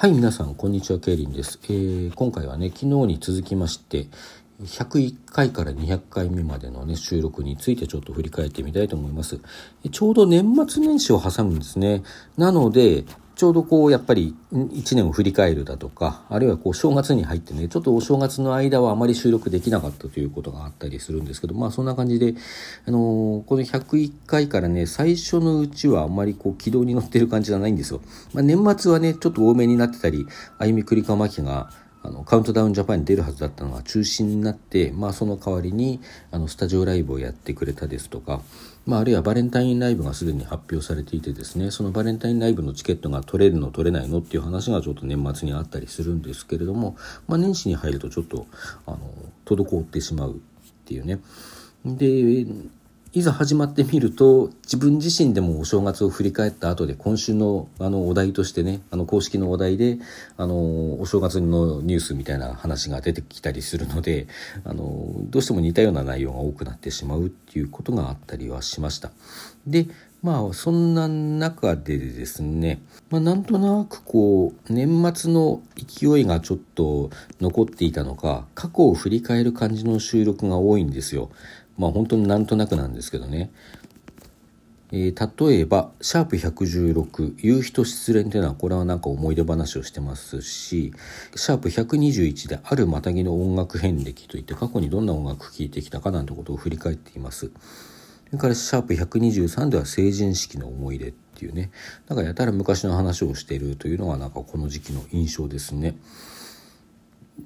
はい、皆さん、こんにちは、ケイリンです。えー、今回はね、昨日に続きまして、101回から200回目までのね、収録についてちょっと振り返ってみたいと思います。ちょうど年末年始を挟むんですね。なので、ちょうどこうやっぱり1年を振り返るだとかあるいはこう正月に入ってねちょっとお正月の間はあまり収録できなかったということがあったりするんですけどまあそんな感じで、あのー、この101回からね最初のうちはあんまりこう軌道に乗ってる感じじゃないんですよ。まあ、年末はねちょっと多めになってたりあゆみくりかまきがあのカウントダウンジャパンに出るはずだったのが中止になって、まあ、その代わりにあのスタジオライブをやってくれたですとか、まあ、あるいはバレンタインライブがすでに発表されていてですねそのバレンタインライブのチケットが取れるの取れないのっていう話がちょっと年末にあったりするんですけれども、まあ、年始に入るとちょっとあの滞ってしまうっていうね。でいざ始まってみると自分自身でもお正月を振り返った後で今週のあのお題としてねあの公式のお題であのお正月のニュースみたいな話が出てきたりするのであのどうしても似たような内容が多くなってしまうっていうことがあったりはしました。でまあそんな中でですね、まあ、なんとなくこう年末の勢いがちょっと残っていたのか過去を振り返る感じの収録が多いんですよ。まあ本当になんとなくなんですけどね。えー、例えば、シャープ116、夕日と失恋というのは、これはなんか思い出話をしてますし、シャープ121で、あるまたぎの音楽遍歴といって、過去にどんな音楽聴いてきたかなんてことを振り返っています。それから、シャープ123では、成人式の思い出っていうね、なんかやたら昔の話をしているというのが、なんかこの時期の印象ですね。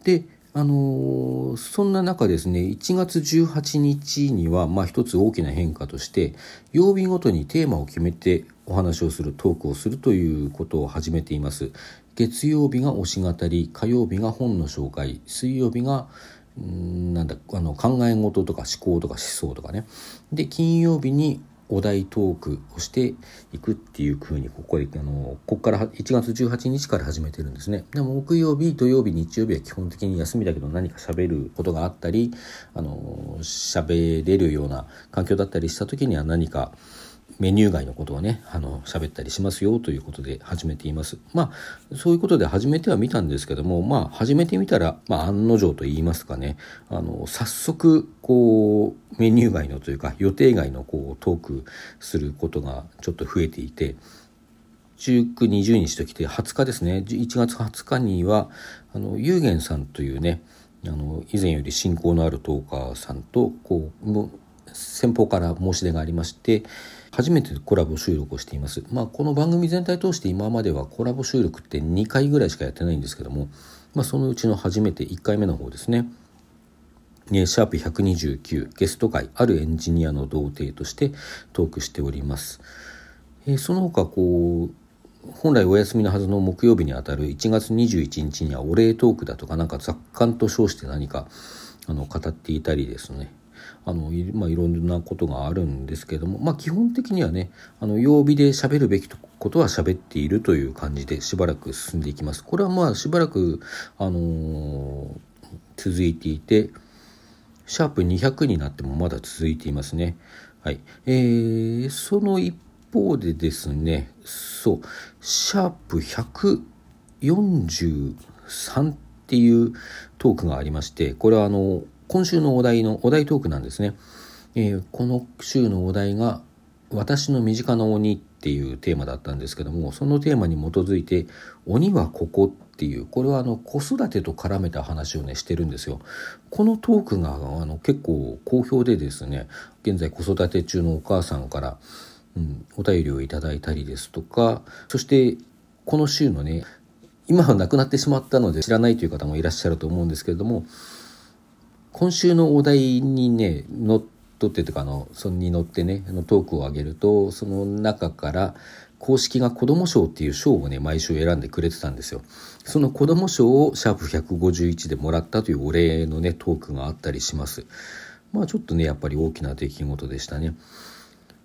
で、あのー、そんな中ですね、1月18日には、まあ一つ大きな変化として、曜日ごとにテーマを決めてお話をする、トークをするということを始めています。月曜日が推し語り、火曜日が本の紹介、水曜日がんなんだあの考え事とか思考とか思想とかねで金曜日にお題トークをしていくっていう風にここであのここから1月18日から始めてるんですね。でも木曜日土曜日日曜日は基本的に休みだけど何か喋ることがあったりあの喋れるような環境だったりした時には何かメニュー外のことをねあの喋ったりしますよということで始めています。まあそういうことで始めてはみたんですけどもまあ始めてみたら、まあ、案の定と言いますかねあの早速こうメニュー外のというか予定外のこうトークすることがちょっと増えていて19、20日ときて20日ですね。1月20日にはあのゆうげんさんというねあの以前より親交のあるトーカーさんとこう先方から申し出がありまして初めてコラボ収録をしています。まあ、この番組全体通して今まではコラボ収録って2回ぐらいしかやってないんですけども、まあ、そのうちの初めて1回目の方ですね。ねシャープ129ゲスト会あるエンジニアの童貞としてトークしております。えー、その他こう本来お休みのはずの木曜日にあたる1月21日にはお礼トークだとかなんか雑感と称して何かあの語っていたりですねあのい,、まあ、いろんなことがあるんですけども、まあ、基本的にはねあの曜日で喋るべきことは喋っているという感じでしばらく進んでいきます。これはまあしばらく、あのー、続いていてシャープ200になってもまだ続いていますね。はいえー、その一方でですねそうシャープ143っていうトークがありましてこれはあの今週のお題のお題トークなんですね。えー、この週のお題が私の身近な鬼っていうテーマだったんですけどもそのテーマに基づいて「鬼はここ」っていうこれはあの子育てと絡めた話をねしてるんですよ。このトークがあの結構好評でですね現在子育て中のお母さんから、うん、お便りをいただいたりですとかそしてこの週のね今は亡くなってしまったので知らないという方もいらっしゃると思うんですけれども今週のお題にね乗っ取ってとかあのそれに乗ってねあのトークを上げるとその中から公式が子ども賞っていう賞をね毎週選んでくれてたんですよ。その子ども賞をシャープ151でもらったというお礼のねトークがあったりします。まあちょっとねやっぱり大きな出来事でしたね。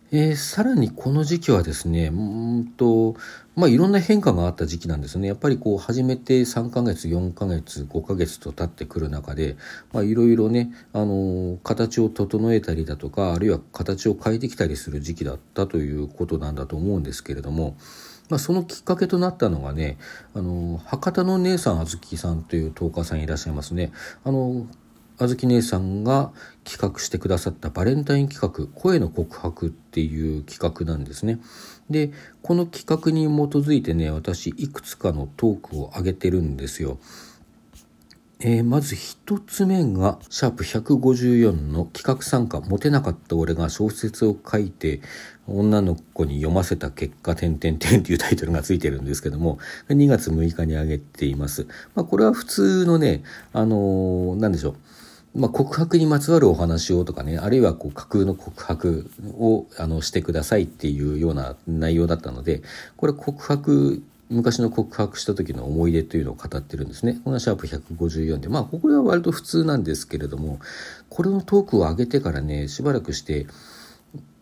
えー、さらにこの時期はですね、うんと、まあ、いろんな変化があった時期なんですね。やっぱりこう、始めて3ヶ月、4ヶ月、5ヶ月と経ってくる中で、まあ、いろいろね、あの、形を整えたりだとか、あるいは形を変えてきたりする時期だったということなんだと思うんですけれども、まあ、そのきっかけとなったのがねあの博多の姉さんあずきさんというトーカーさんいらっしゃいますね。あのあずき姉さんが企画してくださったバレンタイン企画「声の告白」っていう企画なんですね。でこの企画に基づいてね私いくつかのトークを上げてるんですよ。えー、まず一つ目が、シャープ154の企画参加、モテなかった俺が小説を書いて、女の子に読ませた結果、点々点っていうタイトルがついてるんですけども、2月6日に上げています。まあ、これは普通のね、あのー、なんでしょう。まあ、告白にまつわるお話をとかね、あるいはこう架空の告白をあのしてくださいっていうような内容だったので、これ告白昔の告白した時の思い出というのを語ってるんですね。このシャープ154で。まあ、ここは割と普通なんですけれども、これのトークを上げてからね、しばらくして、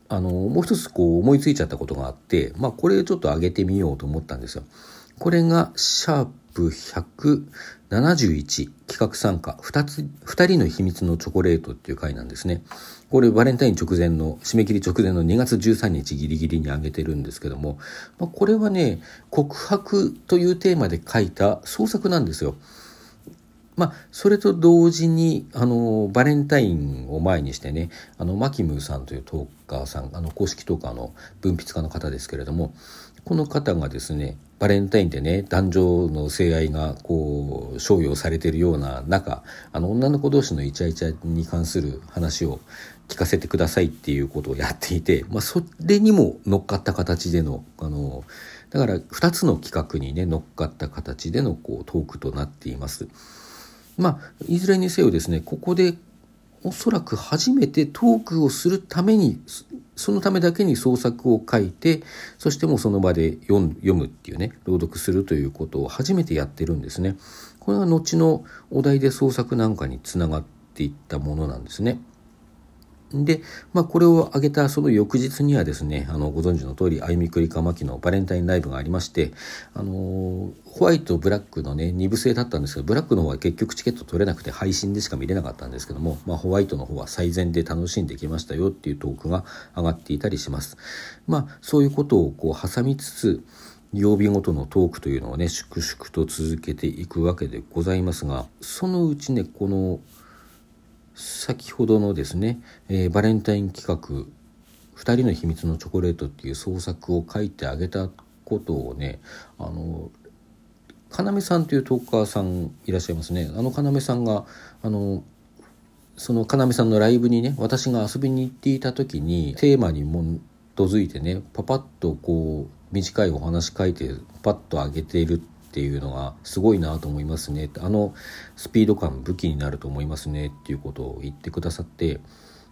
あの、もう一つこう思いついちゃったことがあって、まあ、これちょっと上げてみようと思ったんですよ。これが、シャープ171企画参加2つ、2人の秘密のチョコレートっていう回なんですね。これバレンタイン直前の、締め切り直前の2月13日ギリギリに上げてるんですけども、まあ、これはね、告白というテーマで書いた創作なんですよ。まあ、それと同時に、あの、バレンタインを前にしてね、あの、マキムーさんというトーカーさん、あの、公式トーカーの文筆家の方ですけれども、この方がですね、バレンタインでね、男女の性愛がこう、商用されているような中、あの、女の子同士のイチャイチャに関する話を聞かせてくださいっていうことをやっていて、まあ、それにも乗っかった形での、あの、だから2つの企画にね、乗っかった形でのこう、トークとなっています。まあ、いずれにせよですね、ここでおそらく初めてトークをするために、そのためだけに創作を書いて、そしてもうその場で読むっていうね、朗読するということを初めてやってるんですね。これが後のお題で創作なんかにつながっていったものなんですね。で、まあ、これを挙げたその翌日にはですね、あの、ご存知の通り、あゆみくりかまきのバレンタインライブがありまして、あの、ホワイト、ブラックのね、2部制だったんですけど、ブラックの方は結局チケット取れなくて配信でしか見れなかったんですけども、まあ、ホワイトの方は最善で楽しんできましたよっていうトークが上がっていたりします。まあ、そういうことをこう挟みつつ、曜日ごとのトークというのをね、粛々と続けていくわけでございますが、そのうちね、この、先ほどのですね、えー、バレンタイン企画「2人の秘密のチョコレート」っていう創作を書いてあげたことをねあの要さんというトーカーさんいらっしゃいますね。あの要さんがあのその要さんのライブにね私が遊びに行っていた時にテーマに基づいてねパパッとこう短いお話書いてパッと上げているっていうのがすごいなと思いますね。あのスピード感武器になると思いますねっていうことを言ってくださって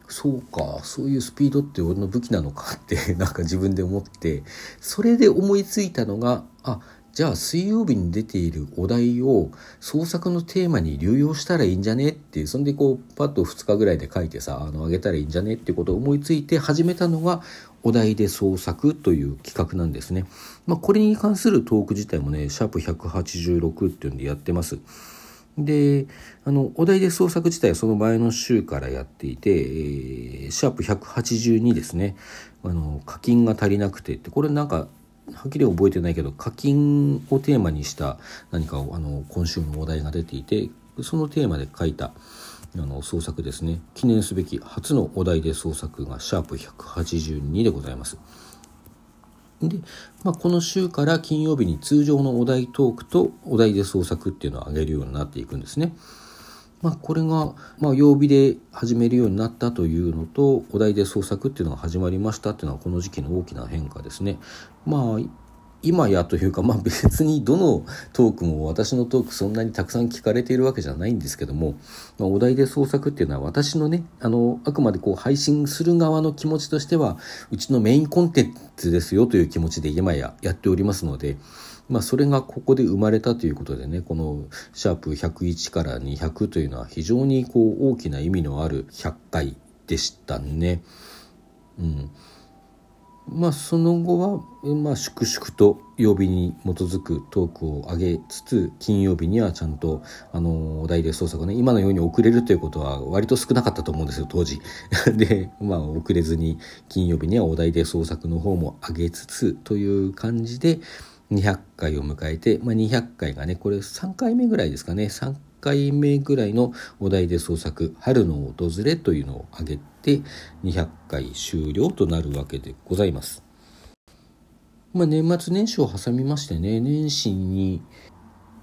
そうかそういうスピードって俺の武器なのかってなんか自分で思ってそれで思いついたのがあじゃあ水曜日に出ているお題を創作のテーマに流用したらいいんじゃねってそんでこうパッと2日ぐらいで書いてさあのあげたらいいんじゃねってことを思いついて始めたのがお題で創作という企画なんですね。まあ、これに関するトーク自体もね、シャープ186っていうんでやってます。で、あの、お題で創作自体はその前の週からやっていて、えー、シャープ182ですね。あの、課金が足りなくてって、これなんか、はっきり覚えてないけど、課金をテーマにした何かをあの、今週のお題が出ていて、そのテーマで書いた、あの創作ですね記念すべき初のお題で創作がシャープ182でございますで、まあ、この週から金曜日に通常のお題トークとお題で創作っていうのを上げるようになっていくんですね。まあ、これが、まあ、曜日で始めるようになったというのとお題で創作っていうのが始まりましたっていうのはこの時期の大きな変化ですね。まあ今やというか、まあ別にどのトークも私のトークそんなにたくさん聞かれているわけじゃないんですけども、まあ、お題で創作っていうのは私のね、あの、あくまでこう配信する側の気持ちとしては、うちのメインコンテンツですよという気持ちで今ややっておりますので、まあそれがここで生まれたということでね、このシャープ101から200というのは非常にこう大きな意味のある100回でしたね。うん。まあ、その後は、まあ、粛々と曜日に基づくトークを上げつつ金曜日にはちゃんとあのお題で創作がね今のように遅れるということは割と少なかったと思うんですよ当時。で、まあ、遅れずに金曜日にはお題で創作の方も上げつつという感じで200回を迎えて、まあ、200回がねこれ3回目ぐらいですかね3回目ぐらいのお題で創作「春の訪れ」というのを挙げて200回終了となるわけでございます。まあ、年末年始を挟みましてね年始に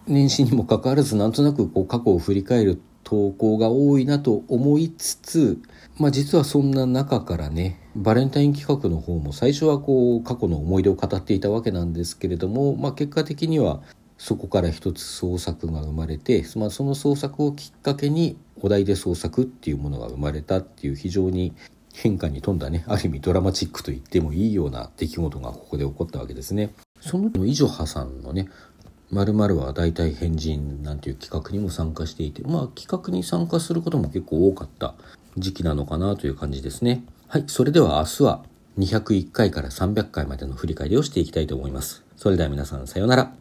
年始にもかかわらずなんとなくこう過去を振り返る投稿が多いなと思いつつ、まあ、実はそんな中からねバレンタイン企画の方も最初はこう過去の思い出を語っていたわけなんですけれども、まあ、結果的にはそこから一つ創作が生まれて、まあ、その創作をきっかけにお題で創作っていうものが生まれたっていう非常に変化に富んだねある意味ドラマチックと言ってもいいような出来事がここで起こったわけですね。その伊女派さんのね〇〇は大体変人なんていう企画にも参加していてまあ企画に参加することも結構多かった時期なのかなという感じですね。はいそれでは明日は201回から300回までの振り返りをしていきたいと思います。それでは皆さんさようなら。